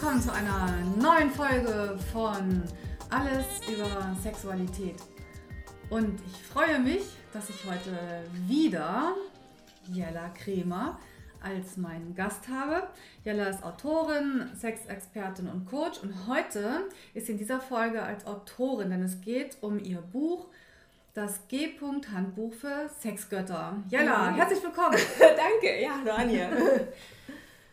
willkommen zu einer neuen Folge von Alles über Sexualität. Und ich freue mich, dass ich heute wieder Jella Kremer als meinen Gast habe. Jella ist Autorin, Sexexpertin und Coach und heute ist sie in dieser Folge als Autorin, denn es geht um ihr Buch das G-Punkt-Handbuch für Sexgötter. Jella, herzlich willkommen. Danke, ja, hallo Anja.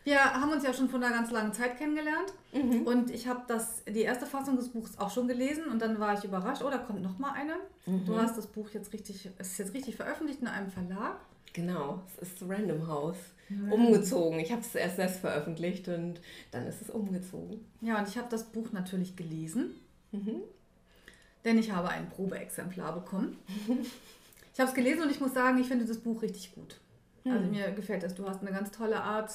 Wir haben uns ja schon vor einer ganz langen Zeit kennengelernt mhm. und ich habe das die erste Fassung des Buchs auch schon gelesen und dann war ich überrascht, oh, da kommt noch mal eine. Mhm. Du hast das Buch jetzt richtig, es ist jetzt richtig veröffentlicht in einem Verlag. Genau, es ist Random House. Mhm. Umgezogen. Ich habe es erst selbst veröffentlicht und dann ist es umgezogen. Ja, und ich habe das Buch natürlich gelesen, mhm. denn ich habe ein Probeexemplar bekommen. ich habe es gelesen und ich muss sagen, ich finde das Buch richtig gut. Also mhm. mir gefällt es. Du hast eine ganz tolle Art,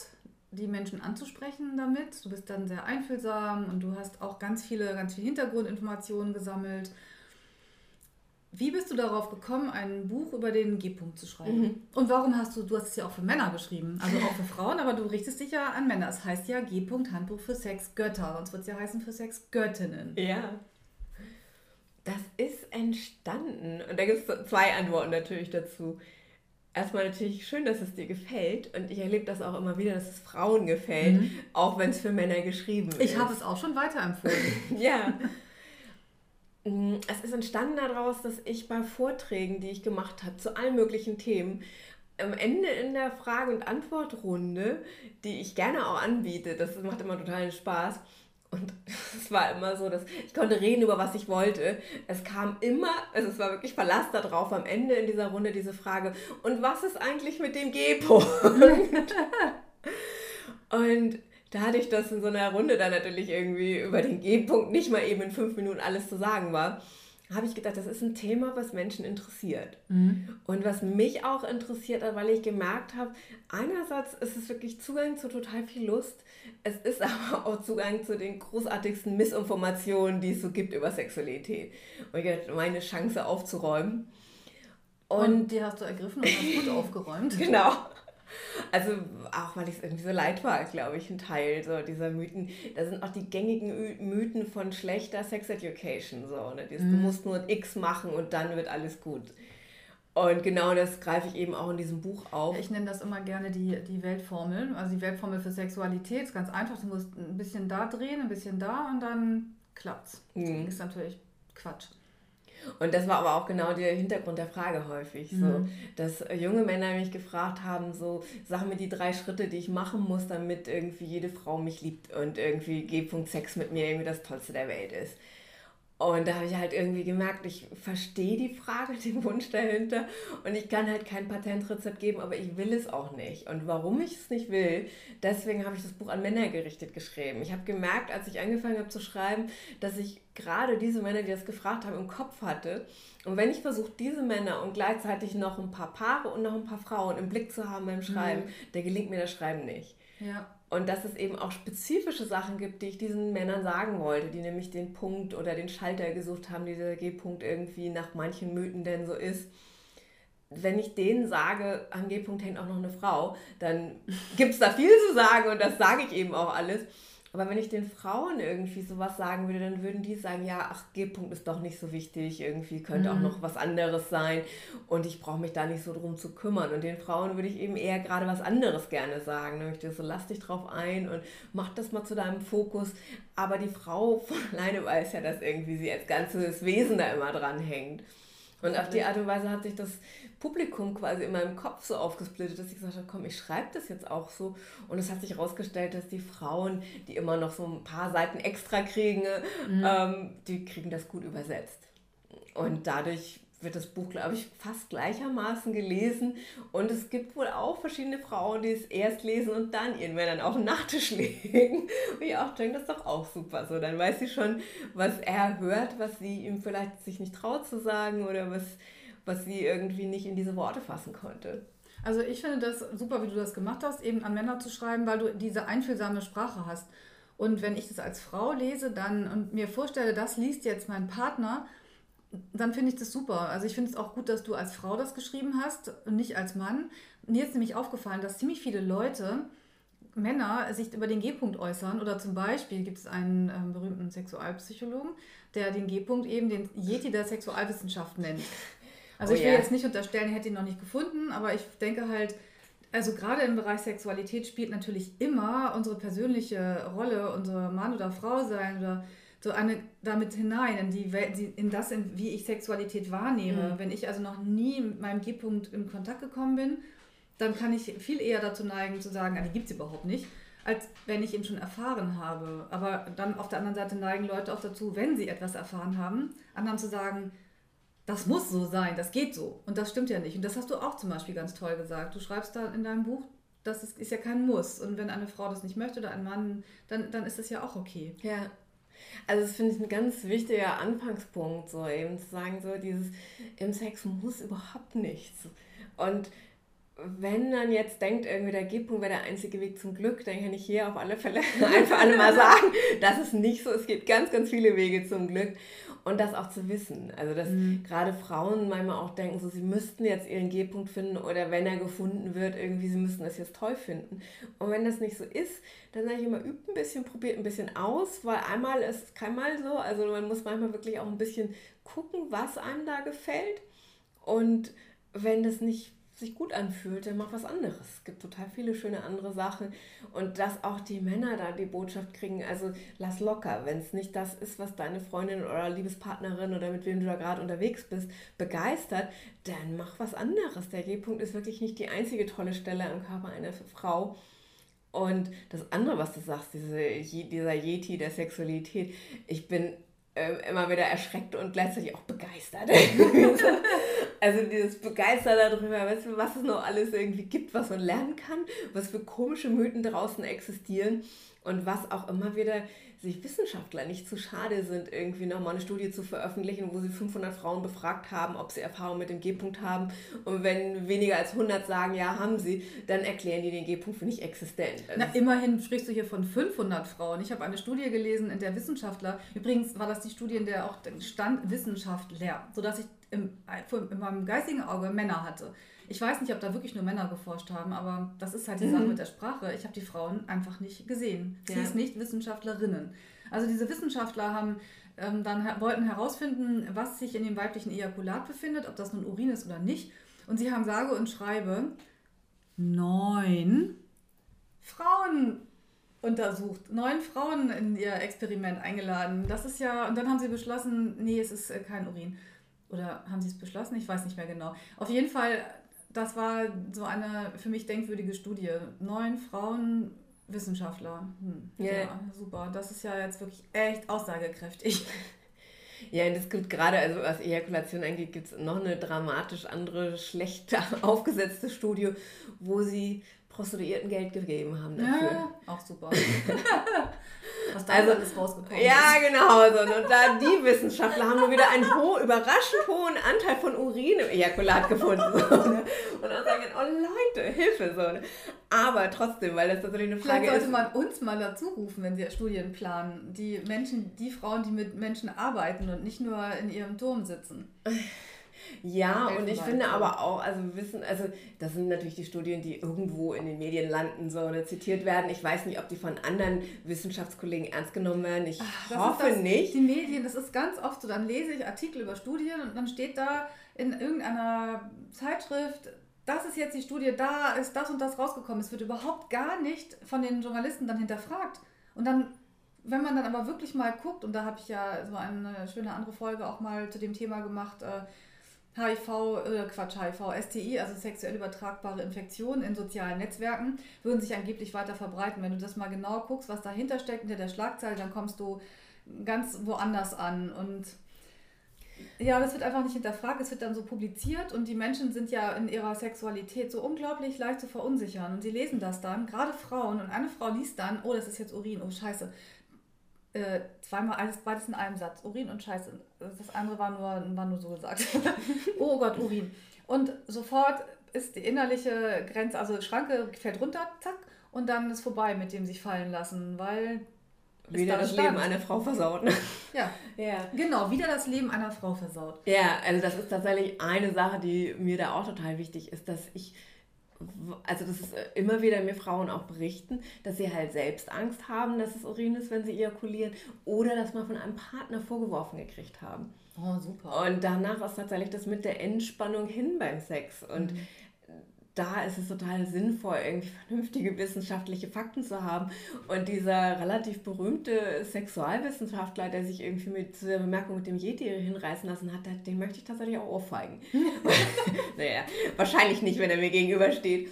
die Menschen anzusprechen damit. Du bist dann sehr einfühlsam und du hast auch ganz viele, ganz viele Hintergrundinformationen gesammelt. Wie bist du darauf gekommen, ein Buch über den G-Punkt zu schreiben? Mhm. Und warum hast du, du hast es ja auch für Männer geschrieben, also auch für Frauen, aber du richtest dich ja an Männer. Es heißt ja G-Punkt Handbuch für Sexgötter, sonst wird es ja heißen für Sexgöttinnen. Ja. Das ist entstanden. Und da gibt es zwei Antworten natürlich dazu erstmal natürlich schön, dass es dir gefällt. Und ich erlebe das auch immer wieder, dass es Frauen gefällt, mhm. auch wenn es für Männer geschrieben ich ist. Ich habe es auch schon weiterempfohlen. ja. Mm, es ist entstanden daraus, dass ich bei Vorträgen, die ich gemacht habe, zu allen möglichen Themen, am Ende in der Frage- und Antwortrunde, die ich gerne auch anbiete, das macht immer totalen Spaß, und es war immer so, dass ich konnte reden über was ich wollte. Es kam immer, also es war wirklich Verlass darauf, am Ende in dieser Runde diese Frage, und was ist eigentlich mit dem G-Punkt? und dadurch, dass in so einer Runde dann natürlich irgendwie über den G-Punkt nicht mal eben in fünf Minuten alles zu sagen war, habe ich gedacht, das ist ein Thema, was Menschen interessiert. Mhm. Und was mich auch interessiert hat, weil ich gemerkt habe, einerseits ist es wirklich Zugang zu total viel Lust, es ist aber auch Zugang zu den großartigsten Missinformationen, die es so gibt über Sexualität. Und ich hatte meine Chance aufzuräumen. Und, und die hast du ergriffen und hast gut aufgeräumt. genau. Also auch weil ich es irgendwie so leid war, glaube ich, ein Teil so dieser Mythen. Da sind auch die gängigen Mythen von schlechter Sex Education. So, ne? Dieses, mm. Du mhm. musst nur X machen und dann wird alles gut. Und genau das greife ich eben auch in diesem Buch auf. Ich nenne das immer gerne die, die Weltformel. Also die Weltformel für Sexualität ist ganz einfach. Du musst ein bisschen da drehen, ein bisschen da und dann klappt's. Mhm. Das ist natürlich Quatsch. Und das war aber auch genau der Hintergrund der Frage häufig, so, mhm. dass junge Männer mich gefragt haben, so, sag mir die drei Schritte, die ich machen muss, damit irgendwie jede Frau mich liebt und irgendwie G-Punkt Sex mit mir irgendwie das Tollste der Welt ist. Und da habe ich halt irgendwie gemerkt, ich verstehe die Frage, den Wunsch dahinter und ich kann halt kein Patentrezept geben, aber ich will es auch nicht. Und warum ich es nicht will, deswegen habe ich das Buch an Männer gerichtet geschrieben. Ich habe gemerkt, als ich angefangen habe zu schreiben, dass ich gerade diese Männer, die das gefragt haben, im Kopf hatte. Und wenn ich versuche, diese Männer und gleichzeitig noch ein paar Paare und noch ein paar Frauen im Blick zu haben beim Schreiben, mhm. da gelingt mir das Schreiben nicht. Ja. Und dass es eben auch spezifische Sachen gibt, die ich diesen Männern sagen wollte, die nämlich den Punkt oder den Schalter gesucht haben, dieser G-Punkt irgendwie nach manchen Mythen denn so ist. Wenn ich denen sage, am G-Punkt hängt auch noch eine Frau, dann gibt es da viel zu sagen und das sage ich eben auch alles. Aber wenn ich den Frauen irgendwie sowas sagen würde, dann würden die sagen, ja, ach, G-Punkt ist doch nicht so wichtig, irgendwie könnte mhm. auch noch was anderes sein und ich brauche mich da nicht so drum zu kümmern. Und den Frauen würde ich eben eher gerade was anderes gerne sagen. Nämlich so, lass dich drauf ein und mach das mal zu deinem Fokus. Aber die Frau von alleine weiß ja, dass irgendwie sie als ganzes Wesen da immer dran hängt. Und auf die Art und Weise hat sich das Publikum quasi in meinem Kopf so aufgesplittet, dass ich gesagt habe, komm, ich schreibe das jetzt auch so. Und es hat sich herausgestellt, dass die Frauen, die immer noch so ein paar Seiten extra kriegen, mhm. ähm, die kriegen das gut übersetzt. Und dadurch wird das Buch, glaube ich, fast gleichermaßen gelesen. Und es gibt wohl auch verschiedene Frauen, die es erst lesen und dann ihren Männern auf den Nachttisch legen. Und ich auch denke, das ist doch auch super. So, dann weiß sie schon, was er hört, was sie ihm vielleicht sich nicht traut zu sagen oder was was sie irgendwie nicht in diese Worte fassen konnte. Also ich finde das super, wie du das gemacht hast, eben an Männer zu schreiben, weil du diese einfühlsame Sprache hast. Und wenn ich das als Frau lese dann und mir vorstelle, das liest jetzt mein Partner, dann finde ich das super. Also ich finde es auch gut, dass du als Frau das geschrieben hast und nicht als Mann. Mir ist nämlich aufgefallen, dass ziemlich viele Leute Männer sich über den G-Punkt äußern. Oder zum Beispiel gibt es einen ähm, berühmten Sexualpsychologen, der den G-Punkt eben den Yeti der Sexualwissenschaft nennt. Also oh, ich will ja. jetzt nicht unterstellen, er hätte ihn noch nicht gefunden, aber ich denke halt, also gerade im Bereich Sexualität spielt natürlich immer unsere persönliche Rolle, unsere Mann oder Frau sein oder so eine damit hinein in die Welt, in das, wie ich Sexualität wahrnehme. Mhm. Wenn ich also noch nie mit meinem G-Punkt in Kontakt gekommen bin, dann kann ich viel eher dazu neigen zu sagen, ah, die gibt es überhaupt nicht, als wenn ich ihn schon erfahren habe. Aber dann auf der anderen Seite neigen Leute auch dazu, wenn sie etwas erfahren haben, anderen zu sagen, das muss so sein, das geht so. Und das stimmt ja nicht. Und das hast du auch zum Beispiel ganz toll gesagt. Du schreibst da in deinem Buch, das ist, ist ja kein Muss. Und wenn eine Frau das nicht möchte oder ein Mann, dann, dann ist das ja auch okay. Ja. Also das finde ich ein ganz wichtiger Anfangspunkt, so eben zu sagen, so dieses im Sex muss überhaupt nichts. Und wenn man jetzt denkt, irgendwie der G-Punkt wäre der einzige Weg zum Glück, dann kann ich hier auf alle Fälle einfach alle mal sagen, das ist nicht so. Es gibt ganz, ganz viele Wege zum Glück. Und das auch zu wissen. Also, dass mhm. gerade Frauen manchmal auch denken, so, sie müssten jetzt ihren G-Punkt finden oder wenn er gefunden wird, irgendwie, sie müssten es jetzt toll finden. Und wenn das nicht so ist, dann sage ich immer, übt ein bisschen, probiert ein bisschen aus, weil einmal ist keinmal so. Also, man muss manchmal wirklich auch ein bisschen gucken, was einem da gefällt. Und wenn das nicht sich gut anfühlt, dann mach was anderes. Es gibt total viele schöne andere Sachen und dass auch die Männer da die Botschaft kriegen, also lass locker, wenn es nicht das ist, was deine Freundin oder Liebespartnerin oder mit wem du da gerade unterwegs bist, begeistert, dann mach was anderes. Der G-Punkt ist wirklich nicht die einzige tolle Stelle am Körper einer Frau. Und das andere, was du sagst, diese, dieser Yeti der Sexualität, ich bin äh, immer wieder erschreckt und gleichzeitig auch begeistert. also dieses Begeistert darüber, weißt du, was es noch alles irgendwie gibt, was man lernen kann, was für komische Mythen draußen existieren und was auch immer wieder sich Wissenschaftler nicht zu schade sind, irgendwie nochmal eine Studie zu veröffentlichen, wo sie 500 Frauen befragt haben, ob sie Erfahrung mit dem G-Punkt haben. Und wenn weniger als 100 sagen, ja, haben sie, dann erklären die den G-Punkt für nicht existent. Also Na, immerhin sprichst du hier von 500 Frauen. Ich habe eine Studie gelesen, in der Wissenschaftler, übrigens war das die Studie, in der auch stand Wissenschaftler, sodass ich im, in meinem geistigen Auge Männer hatte. Ich weiß nicht, ob da wirklich nur Männer geforscht haben, aber das ist halt die mhm. Sache mit der Sprache. Ich habe die Frauen einfach nicht gesehen. Sie ja. ist nicht Wissenschaftlerinnen. Also diese Wissenschaftler haben ähm, dann wollten herausfinden, was sich in dem weiblichen Ejakulat befindet, ob das nun Urin ist oder nicht. Und sie haben sage und schreibe neun Frauen untersucht, neun Frauen in ihr Experiment eingeladen. Das ist ja, und dann haben sie beschlossen, nee, es ist äh, kein Urin. Oder haben sie es beschlossen? Ich weiß nicht mehr genau. Auf jeden Fall das war so eine für mich denkwürdige Studie. Neun Frauen Wissenschaftler. Hm. Yeah. Ja, super. Das ist ja jetzt wirklich echt aussagekräftig. Ja, das gibt gerade, also was Ejakulation angeht, gibt es noch eine dramatisch andere, schlecht aufgesetzte Studie, wo sie Prostituierten Geld gegeben haben dafür. Ja, auch super. Was da also, alles rausgekommen ja, ist. Ja, genau. So. Und da die Wissenschaftler haben nur wieder einen ho überraschend hohen Anteil von Urin im Ejakulat gefunden. So, ne? Und dann sagen, oh Leute, Hilfe. So, ne? Aber trotzdem, weil das natürlich eine Frage Vielleicht sollte man uns mal dazu rufen, wenn sie Studien planen. Die Menschen, die Frauen, die mit Menschen arbeiten und nicht nur in ihrem Turm sitzen. Ja, und ich finde aber auch, also wir wissen, also das sind natürlich die Studien, die irgendwo in den Medien landen so oder zitiert werden. Ich weiß nicht, ob die von anderen Wissenschaftskollegen ernst genommen werden. Ich Ach, hoffe das, nicht. Die Medien, das ist ganz oft so, dann lese ich Artikel über Studien und dann steht da in irgendeiner Zeitschrift, das ist jetzt die Studie, da ist das und das rausgekommen. Es wird überhaupt gar nicht von den Journalisten dann hinterfragt. Und dann wenn man dann aber wirklich mal guckt, und da habe ich ja so eine schöne andere Folge auch mal zu dem Thema gemacht, äh, HIV, äh Quatsch, HIV, STI, also sexuell übertragbare Infektionen in sozialen Netzwerken, würden sich angeblich weiter verbreiten. Wenn du das mal genau guckst, was dahinter steckt, hinter der Schlagzeile, dann kommst du ganz woanders an. Und ja, das wird einfach nicht hinterfragt, es wird dann so publiziert und die Menschen sind ja in ihrer Sexualität so unglaublich leicht zu verunsichern. Und sie lesen das dann, gerade Frauen, und eine Frau liest dann, oh, das ist jetzt Urin, oh scheiße, äh, zweimal alles, beides in einem Satz. Urin und Scheiße. Das andere war nur, war nur so gesagt. oh Gott, Urin. Und sofort ist die innerliche Grenze, also Schranke fällt runter, zack, und dann ist vorbei mit dem sich fallen lassen, weil. Wieder das Leben einer Frau versaut. Ne? Ja. ja. Genau, wieder das Leben einer Frau versaut. Ja, also das ist tatsächlich eine Sache, die mir da auch total wichtig ist, dass ich also das ist äh, immer wieder mir Frauen auch berichten, dass sie halt selbst Angst haben, dass es Urin ist, wenn sie ejakulieren oder dass man von einem Partner vorgeworfen gekriegt haben. Oh, super. Und danach ist tatsächlich das mit der Entspannung hin beim Sex. Und mhm da ist es total sinnvoll, irgendwie vernünftige wissenschaftliche Fakten zu haben. Und dieser relativ berühmte Sexualwissenschaftler, der sich irgendwie mit dieser Bemerkung mit dem Yeti hinreißen lassen hat, den möchte ich tatsächlich auch ohrfeigen. naja, wahrscheinlich nicht, wenn er mir gegenübersteht.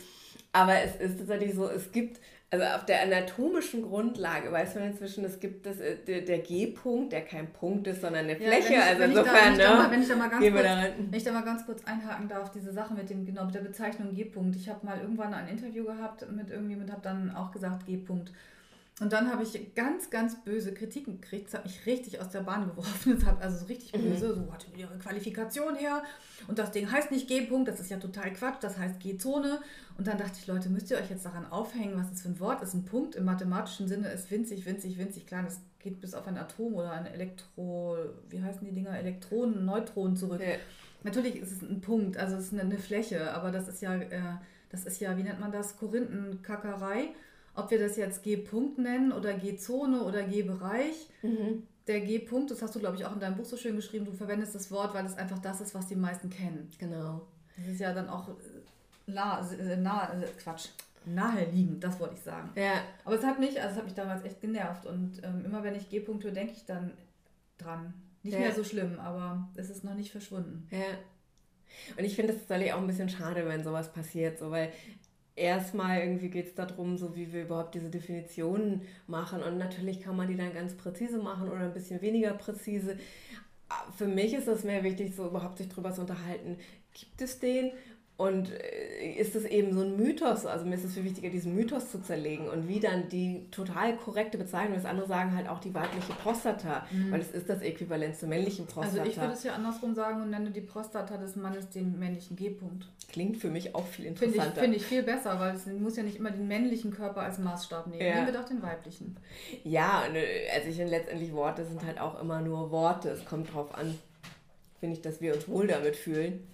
Aber es ist tatsächlich so, es gibt also auf der anatomischen Grundlage weiß man inzwischen, es gibt das, äh, der, der G-Punkt, der kein Punkt ist, sondern eine Fläche. Ich, also insofern, ne? Wenn ich da mal ganz kurz, wenn ich da mal ganz kurz einhaken darf, diese Sache mit dem, genau, mit der Bezeichnung G-Punkt. Ich habe mal irgendwann ein Interview gehabt mit irgendjemand, habe dann auch gesagt G-Punkt. Und dann habe ich ganz, ganz böse Kritiken gekriegt. Das hat mich richtig aus der Bahn geworfen. Das hat also so richtig mhm. böse, so hat ihre Qualifikation her. Und das Ding heißt nicht G-Punkt, das ist ja total Quatsch, das heißt G-Zone. Und dann dachte ich, Leute, müsst ihr euch jetzt daran aufhängen, was das für ein Wort ist. Ein Punkt im mathematischen Sinne ist winzig, winzig, winzig klein. Das geht bis auf ein Atom oder ein Elektro, wie heißen die Dinger? Elektronen, Neutronen zurück. Ja. Natürlich ist es ein Punkt, also es ist eine, Fläche, aber das ist ja, äh, das ist ja, wie nennt man das? Korinthenkackerei ob wir das jetzt G-Punkt nennen oder G-Zone oder G-Bereich. Mhm. Der G-Punkt, das hast du, glaube ich, auch in deinem Buch so schön geschrieben, du verwendest das Wort, weil es einfach das ist, was die meisten kennen. Genau. Das ist ja dann auch nah, nah, Quatsch, naheliegend, das wollte ich sagen. Ja. Aber es hat mich, also es hat mich damals echt genervt und ähm, immer wenn ich G-Punkt höre, denke ich dann dran. Nicht ja. mehr so schlimm, aber es ist noch nicht verschwunden. Ja. Und ich finde es tatsächlich auch ein bisschen schade, wenn sowas passiert, so weil erstmal irgendwie geht es darum, so wie wir überhaupt diese Definitionen machen. Und natürlich kann man die dann ganz präzise machen oder ein bisschen weniger präzise. Für mich ist es mehr wichtig, so überhaupt sich drüber zu unterhalten. Gibt es den? Und äh, ist es eben so ein Mythos, also mir ist es viel wichtiger, diesen Mythos zu zerlegen und wie dann die total korrekte Bezeichnung ist. Andere sagen halt auch die weibliche Prostata, mhm. weil es ist das Äquivalent zur männlichen Prostata. Also ich würde es ja andersrum sagen und nenne die Prostata des Mannes den männlichen G-Punkt. Klingt für mich auch viel interessanter. Finde ich, find ich viel besser, weil es muss ja nicht immer den männlichen Körper als Maßstab nehmen. Ja. Nehmen wir doch den weiblichen. Ja, äh, also ich finde letztendlich Worte sind halt auch immer nur Worte. Es kommt darauf an, finde ich, dass wir uns wohl damit fühlen.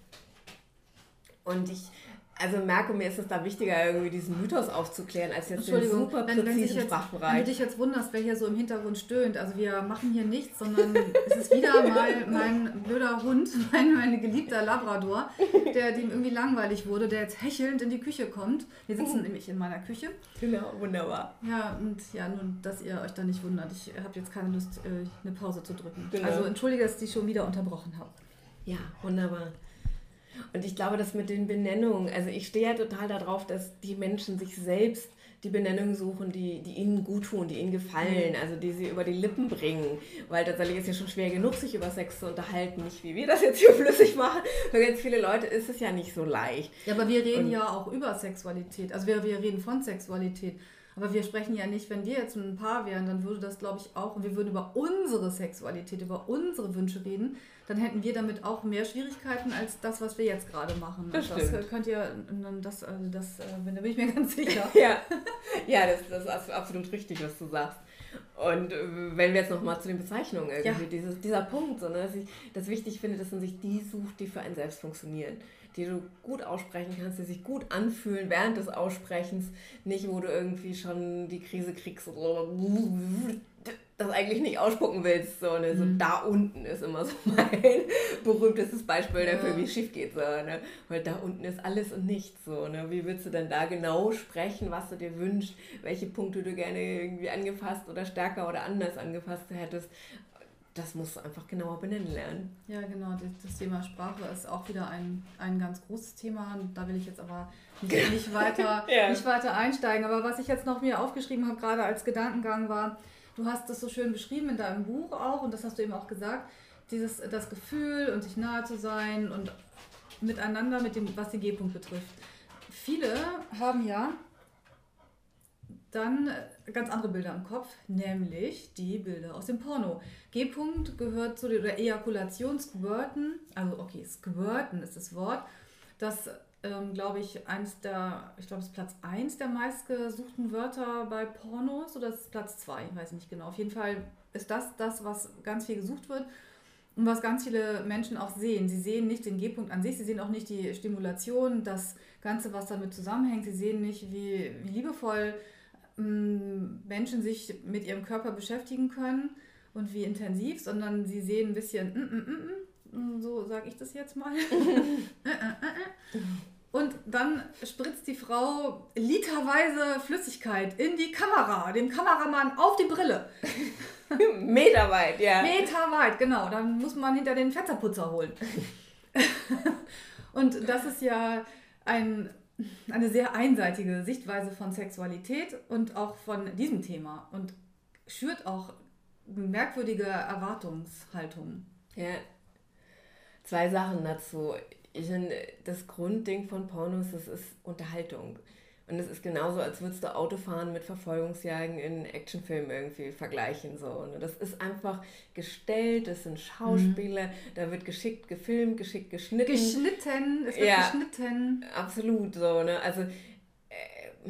Und ich also merke, mir ist es da wichtiger, irgendwie diesen Mythos aufzuklären, als jetzt den super präzisen Sprachbereich. Wenn du dich jetzt wunderst, wer hier so im Hintergrund stöhnt, also wir machen hier nichts, sondern es ist wieder mal mein blöder Hund, mein, mein geliebter Labrador, der dem irgendwie langweilig wurde, der jetzt hechelnd in die Küche kommt. Wir sitzen nämlich in meiner Küche. Genau, wunderbar. Ja, und ja, nun, dass ihr euch da nicht wundert. Ich habe jetzt keine Lust, äh, eine Pause zu drücken. Genau. Also entschuldige, dass ich schon wieder unterbrochen habe. Ja, wunderbar. Und ich glaube, dass mit den Benennungen, also ich stehe ja total darauf, dass die Menschen sich selbst die Benennungen suchen, die, die ihnen gut tun, die ihnen gefallen, mhm. also die sie über die Lippen bringen. Weil tatsächlich ist es ja schon schwer genug, sich über Sex zu unterhalten, nicht wie wir das jetzt hier flüssig machen. Für ganz viele Leute ist es ja nicht so leicht. Ja, aber wir reden Und ja auch über Sexualität. Also wir, wir reden von Sexualität. Aber wir sprechen ja nicht, wenn wir jetzt ein Paar wären, dann würde das, glaube ich, auch, wir würden über unsere Sexualität, über unsere Wünsche reden, dann hätten wir damit auch mehr Schwierigkeiten als das, was wir jetzt gerade machen. Das, das könnt ihr, das, also das, äh, da bin ich mir ganz sicher. ja, ja das, das ist absolut richtig, was du sagst. Und äh, wenn wir jetzt nochmal zu den Bezeichnungen irgendwie, ja. dieses, dieser Punkt, so, ne, dass ich das wichtig finde, dass man sich die sucht, die für einen selbst funktionieren die du gut aussprechen kannst, die sich gut anfühlen während des Aussprechens, nicht wo du irgendwie schon die Krise kriegst oder das eigentlich nicht ausspucken willst. So, ne? so mhm. da unten ist immer so mein berühmtestes Beispiel dafür, ja. wie es schief geht. So, ne? Weil da unten ist alles und nichts. So, ne? Wie willst du denn da genau sprechen, was du dir wünschst, welche Punkte du gerne irgendwie angefasst oder stärker oder anders angefasst hättest das musst du einfach genauer benennen lernen. Ja, genau. Das Thema Sprache ist auch wieder ein, ein ganz großes Thema. Da will ich jetzt aber nicht, nicht weiter, ja. nicht weiter einsteigen. Aber was ich jetzt noch mir aufgeschrieben habe, gerade als Gedankengang war, du hast das so schön beschrieben in deinem Buch auch, und das hast du eben auch gesagt, dieses, das Gefühl und sich nahe zu sein und miteinander, mit dem, was den G-Punkt betrifft. Viele haben ja dann ganz andere Bilder im Kopf, nämlich die Bilder aus dem Porno. G-Punkt gehört zu den, oder Ejakulationssquirten, also okay, Squirten ist das Wort, das ähm, glaube ich, eins der, ich glaube, es ist Platz 1 der meistgesuchten Wörter bei Pornos oder ist es Platz 2, weiß nicht genau. Auf jeden Fall ist das das, was ganz viel gesucht wird. Und was ganz viele Menschen auch sehen, sie sehen nicht den G-Punkt an sich, sie sehen auch nicht die Stimulation, das Ganze, was damit zusammenhängt, sie sehen nicht, wie, wie liebevoll ähm, Menschen sich mit ihrem Körper beschäftigen können und wie intensiv, sondern sie sehen ein bisschen, mm, mm, mm, so sage ich das jetzt mal. Und dann spritzt die Frau literweise Flüssigkeit in die Kamera, dem Kameramann auf die Brille. Meterweit, ja. Meterweit, genau. Dann muss man hinter den Fetzerputzer holen. Und das ist ja ein, eine sehr einseitige Sichtweise von Sexualität und auch von diesem Thema und schürt auch merkwürdige Erwartungshaltungen. Ja. Zwei Sachen dazu ich finde, das Grundding von Pornos, das ist Unterhaltung. Und es ist genauso, als würdest du Autofahren mit Verfolgungsjagen in Actionfilmen irgendwie vergleichen. So. Und das ist einfach gestellt, das sind Schauspieler, mhm. da wird geschickt gefilmt, geschickt geschnitten. Geschnitten, es wird ja, geschnitten. Absolut so, ne? Also äh,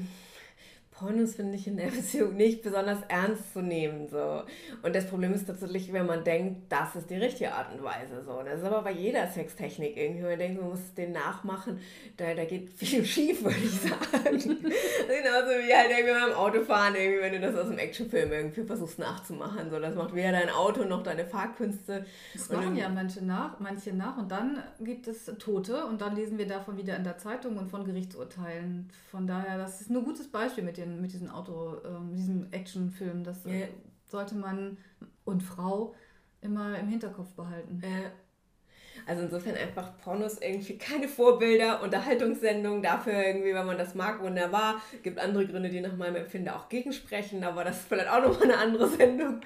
Pornos finde ich in der Beziehung nicht besonders ernst zu nehmen. So. Und das Problem ist tatsächlich, wenn man denkt, das ist die richtige Art und Weise. So. Das ist aber bei jeder Sextechnik irgendwie. Man denkt, man muss den nachmachen, da, da geht viel schief, würde ich sagen. Genauso wie halt irgendwie beim Autofahren, irgendwie, wenn du das aus dem Actionfilm irgendwie versuchst nachzumachen. So. Das macht weder dein Auto noch deine Fahrkünste. Das machen ja manche nach, manche nach und dann gibt es Tote und dann lesen wir davon wieder in der Zeitung und von Gerichtsurteilen. Von daher, das ist ein gutes Beispiel mit den, mit diesen Auto, äh, diesem Actionfilm. Das äh, ja. sollte man und Frau immer im Hinterkopf behalten. Ja. Also insofern einfach Pornos irgendwie keine Vorbilder, Unterhaltungssendungen dafür irgendwie, wenn man das mag, wunderbar. Gibt andere Gründe, die nach meinem Empfinden auch gegensprechen, aber das ist vielleicht auch nochmal eine andere Sendung.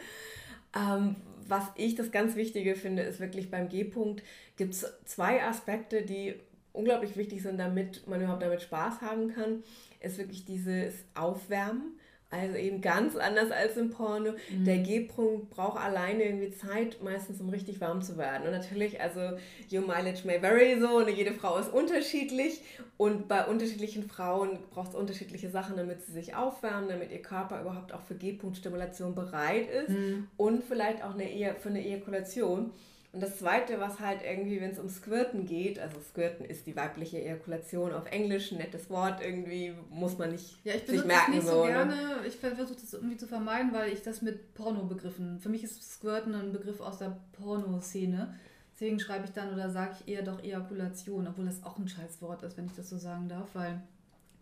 Ähm, was ich das ganz Wichtige finde, ist wirklich beim G-Punkt gibt es zwei Aspekte, die unglaublich wichtig sind, damit man überhaupt damit Spaß haben kann ist wirklich dieses Aufwärmen. Also eben ganz anders als im Porno. Mhm. Der G-Punkt braucht alleine irgendwie Zeit, meistens um richtig warm zu werden. Und natürlich, also your mileage may vary so, und jede Frau ist unterschiedlich. Und bei unterschiedlichen Frauen braucht es unterschiedliche Sachen, damit sie sich aufwärmen, damit ihr Körper überhaupt auch für G-Punkt-Stimulation bereit ist mhm. und vielleicht auch eine e für eine Ejakulation. Und das Zweite, was halt irgendwie, wenn es um Squirten geht, also Squirten ist die weibliche Ejakulation auf Englisch, ein nettes Wort, irgendwie muss man nicht ja, ich sich merken. Das nicht so, so ne? gerne. Ne? Ich versuche das irgendwie zu vermeiden, weil ich das mit Porno-Begriffen, für mich ist Squirten ein Begriff aus der Pornoszene. Deswegen schreibe ich dann oder sage ich eher doch Ejakulation, obwohl das auch ein Scheißwort ist, wenn ich das so sagen darf, weil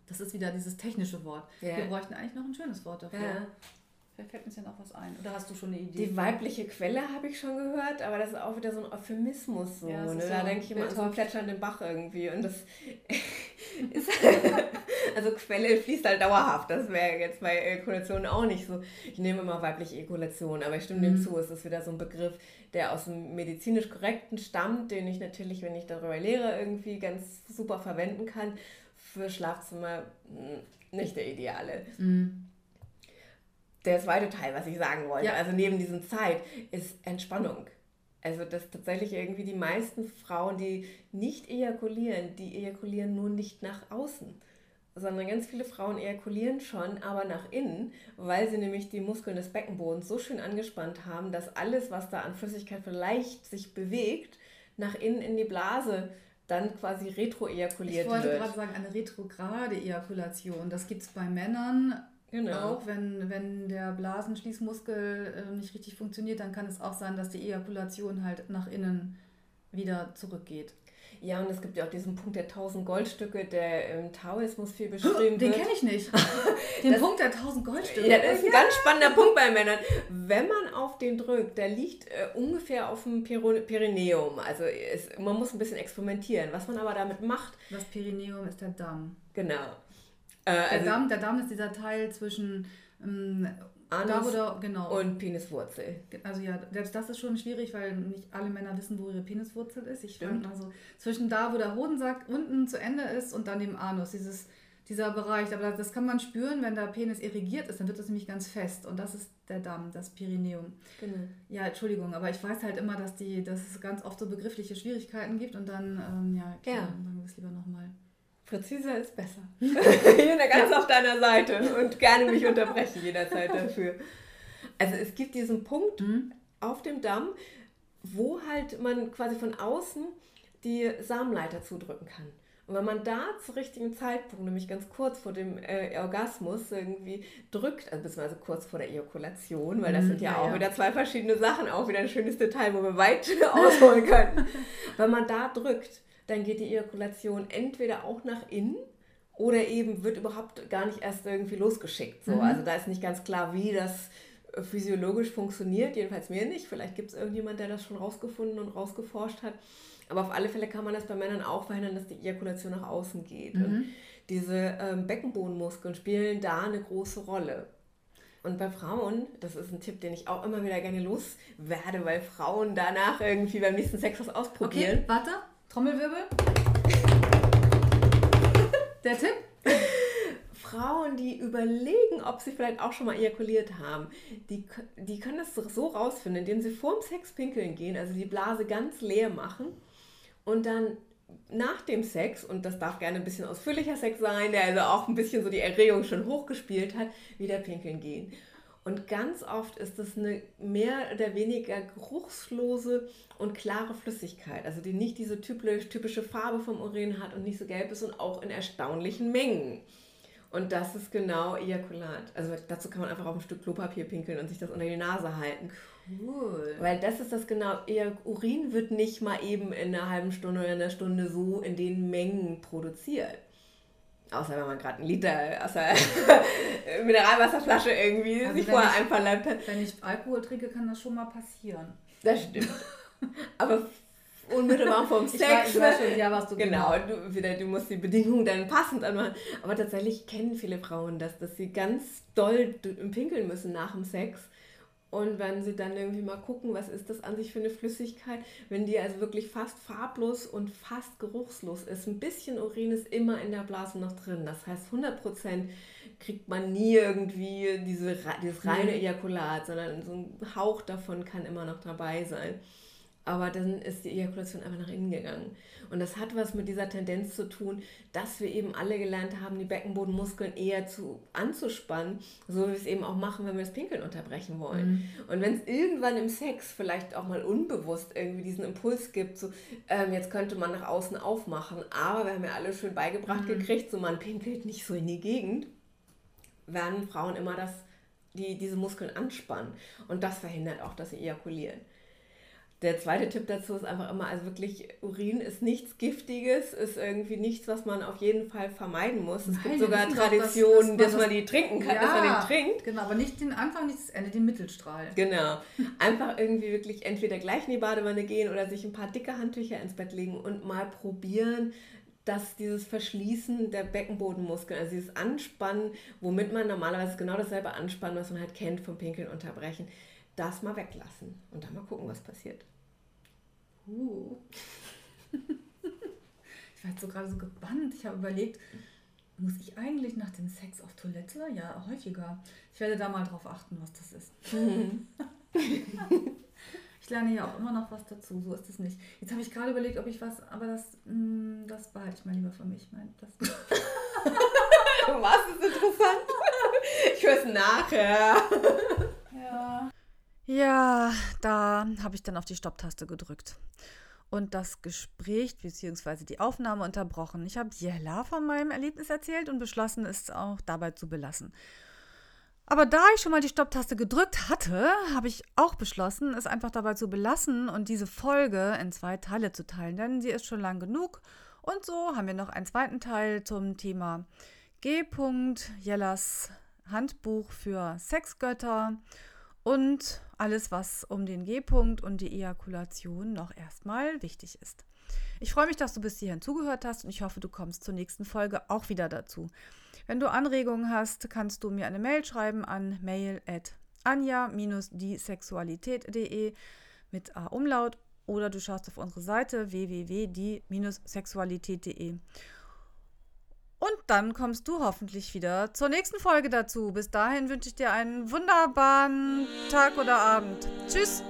das ist wieder dieses technische Wort. Yeah. Wir bräuchten eigentlich noch ein schönes Wort dafür. Ja. Vielleicht fällt uns ja noch was ein. Oder hast du schon eine Idee? Die weibliche Quelle habe ich schon gehört, aber das ist auch wieder so ein Euphemismus. So, ja, ne? Da denke ich immer an so einen plätschernden Bach irgendwie. Und das ist. also Quelle fließt halt dauerhaft. Das wäre jetzt bei Ejakulation auch nicht so. Ich nehme immer weibliche Ejakulation, aber ich stimme mhm. dem zu. Es ist wieder so ein Begriff, der aus dem medizinisch korrekten stammt, den ich natürlich, wenn ich darüber lehre, irgendwie ganz super verwenden kann. Für Schlafzimmer hm, nicht der ideale. Mhm der zweite Teil, was ich sagen wollte, ja. also neben diesem Zeit, ist Entspannung. Also, dass tatsächlich irgendwie die meisten Frauen, die nicht ejakulieren, die ejakulieren nur nicht nach außen, sondern ganz viele Frauen ejakulieren schon, aber nach innen, weil sie nämlich die Muskeln des Beckenbodens so schön angespannt haben, dass alles, was da an Flüssigkeit vielleicht sich bewegt, nach innen in die Blase dann quasi retro-ejakuliert wird. Ich wollte gerade sagen, eine retrograde Ejakulation. Das gibt es bei Männern Genau. Auch wenn, wenn der Blasenschließmuskel äh, nicht richtig funktioniert, dann kann es auch sein, dass die Ejakulation halt nach innen wieder zurückgeht. Ja, und es gibt ja auch diesen Punkt der 1000 Goldstücke, der im Taoismus viel beschrieben Den wird. Den kenne ich nicht. Den das, Punkt der 1000 Goldstücke. Ja, das ist ein ja. ganz spannender Punkt bei Männern. Wenn man auf den drückt, der liegt äh, ungefähr auf dem Perineum. Also es, man muss ein bisschen experimentieren. Was man aber damit macht. Das Perineum ist der Damm. Genau. Äh, der, also Darm, der Darm ist dieser Teil zwischen ähm, Anus wo genau. und Peniswurzel. Also ja, selbst das ist schon schwierig, weil nicht alle Männer wissen, wo ihre Peniswurzel ist. Ich Stimmt. fand also zwischen da, wo der Hodensack unten zu Ende ist und dann dem Anus, dieses, dieser Bereich. Aber das kann man spüren, wenn der Penis irrigiert ist, dann wird das nämlich ganz fest. Und das ist der Darm, das Perineum. Genau. Ja, Entschuldigung, aber ich weiß halt immer, dass, die, dass es ganz oft so begriffliche Schwierigkeiten gibt und dann, ähm, ja, okay, ja. dann sagen wir es lieber nochmal. Präziser ist besser. ich bin da ganz auf deiner Seite und gerne mich unterbrechen jederzeit dafür. Also es gibt diesen Punkt mhm. auf dem Damm, wo halt man quasi von außen die Samenleiter zudrücken kann. Und wenn man da zu richtigen Zeitpunkt, nämlich ganz kurz vor dem äh, Orgasmus irgendwie drückt, also beziehungsweise kurz vor der Ejakulation, weil das mhm, sind ja, ja auch ja. wieder zwei verschiedene Sachen, auch wieder ein schönes Detail, wo wir weit ausholen können. wenn man da drückt, dann geht die Ejakulation entweder auch nach innen oder eben wird überhaupt gar nicht erst irgendwie losgeschickt. So. Mhm. Also da ist nicht ganz klar, wie das physiologisch funktioniert, jedenfalls mir nicht. Vielleicht gibt es irgendjemand, der das schon rausgefunden und rausgeforscht hat. Aber auf alle Fälle kann man das bei Männern auch verhindern, dass die Ejakulation nach außen geht. Mhm. Und diese ähm, Beckenbodenmuskeln spielen da eine große Rolle. Und bei Frauen, das ist ein Tipp, den ich auch immer wieder gerne loswerde, weil Frauen danach irgendwie beim nächsten Sex was ausprobieren. Okay, warte, Trommelwirbel. Der Tipp? Frauen, die überlegen, ob sie vielleicht auch schon mal ejakuliert haben, die, die können das so rausfinden, indem sie vorm Sex pinkeln gehen, also die Blase ganz leer machen und dann nach dem Sex, und das darf gerne ein bisschen ausführlicher Sex sein, der also auch ein bisschen so die Erregung schon hochgespielt hat, wieder pinkeln gehen. Und ganz oft ist das eine mehr oder weniger geruchslose und klare Flüssigkeit, also die nicht diese typische Farbe vom Urin hat und nicht so gelb ist und auch in erstaunlichen Mengen. Und das ist genau Ejakulat. Also dazu kann man einfach auf ein Stück Klopapier pinkeln und sich das unter die Nase halten. Cool. Weil das ist das genau, Urin wird nicht mal eben in einer halben Stunde oder einer Stunde so in den Mengen produziert. Außer wenn man gerade einen Liter aus der Mineralwasserflasche irgendwie also sich vorher einverleibt hat. Wenn ich Alkohol trinke, kann das schon mal passieren. Das stimmt. Aber unmittelbar vom Sex. Ich weiß, ich weiß schon, ja, was du genau. Du, wieder, du musst die Bedingungen dann passend anmachen. Aber tatsächlich kennen viele Frauen das, dass sie ganz doll pinkeln müssen nach dem Sex. Und wenn sie dann irgendwie mal gucken, was ist das an sich für eine Flüssigkeit, wenn die also wirklich fast farblos und fast geruchslos ist, ein bisschen Urin ist immer in der Blase noch drin. Das heißt, 100% kriegt man nie irgendwie diese, dieses reine mhm. Ejakulat, sondern so ein Hauch davon kann immer noch dabei sein. Aber dann ist die Ejakulation einfach nach innen gegangen. Und das hat was mit dieser Tendenz zu tun, dass wir eben alle gelernt haben, die Beckenbodenmuskeln eher zu, anzuspannen, so wie wir es eben auch machen, wenn wir das Pinkeln unterbrechen wollen. Mhm. Und wenn es irgendwann im Sex vielleicht auch mal unbewusst irgendwie diesen Impuls gibt, so ähm, jetzt könnte man nach außen aufmachen, aber wir haben ja alle schön beigebracht mhm. gekriegt, so man pinkelt nicht so in die Gegend, werden Frauen immer das, die, diese Muskeln anspannen. Und das verhindert auch, dass sie ejakulieren. Der zweite Tipp dazu ist einfach immer, also wirklich, Urin ist nichts Giftiges, ist irgendwie nichts, was man auf jeden Fall vermeiden muss. Es Nein, gibt sogar Traditionen, dass, dass, man, das, die trinken kann, ja, dass man den trinkt. Genau, aber nicht den Anfang, nicht das Ende, den Mittelstrahl. Genau. Einfach irgendwie wirklich entweder gleich in die Badewanne gehen oder sich ein paar dicke Handtücher ins Bett legen und mal probieren, dass dieses Verschließen der Beckenbodenmuskeln, also dieses Anspannen, womit man normalerweise genau dasselbe anspannen, was man halt kennt vom Pinkeln unterbrechen, das mal weglassen und dann mal gucken, was passiert. Uh. ich war jetzt so gerade so gebannt. Ich habe überlegt, muss ich eigentlich nach dem Sex auf Toilette? Ja, häufiger. Ich werde da mal drauf achten, was das ist. Mhm. ich lerne ja auch immer noch was dazu, so ist es nicht. Jetzt habe ich gerade überlegt, ob ich was, aber das, mh, mm, das behalte ich mal lieber für mich. Mein, das was ist interessant? Ich höre es nachher. Ja. Ja, da habe ich dann auf die Stopptaste gedrückt und das Gespräch bzw. die Aufnahme unterbrochen. Ich habe Jella von meinem Erlebnis erzählt und beschlossen, es auch dabei zu belassen. Aber da ich schon mal die Stopptaste gedrückt hatte, habe ich auch beschlossen, es einfach dabei zu belassen und diese Folge in zwei Teile zu teilen, denn sie ist schon lang genug. Und so haben wir noch einen zweiten Teil zum Thema G. Jellas Handbuch für Sexgötter und alles, was um den G-Punkt und die Ejakulation noch erstmal wichtig ist. Ich freue mich, dass du bis hierhin zugehört hast und ich hoffe, du kommst zur nächsten Folge auch wieder dazu. Wenn du Anregungen hast, kannst du mir eine Mail schreiben an mail at anja-diesexualität.de mit A Umlaut oder du schaust auf unsere Seite www.die-sexualität.de. Und dann kommst du hoffentlich wieder zur nächsten Folge dazu. Bis dahin wünsche ich dir einen wunderbaren Tag oder Abend. Tschüss!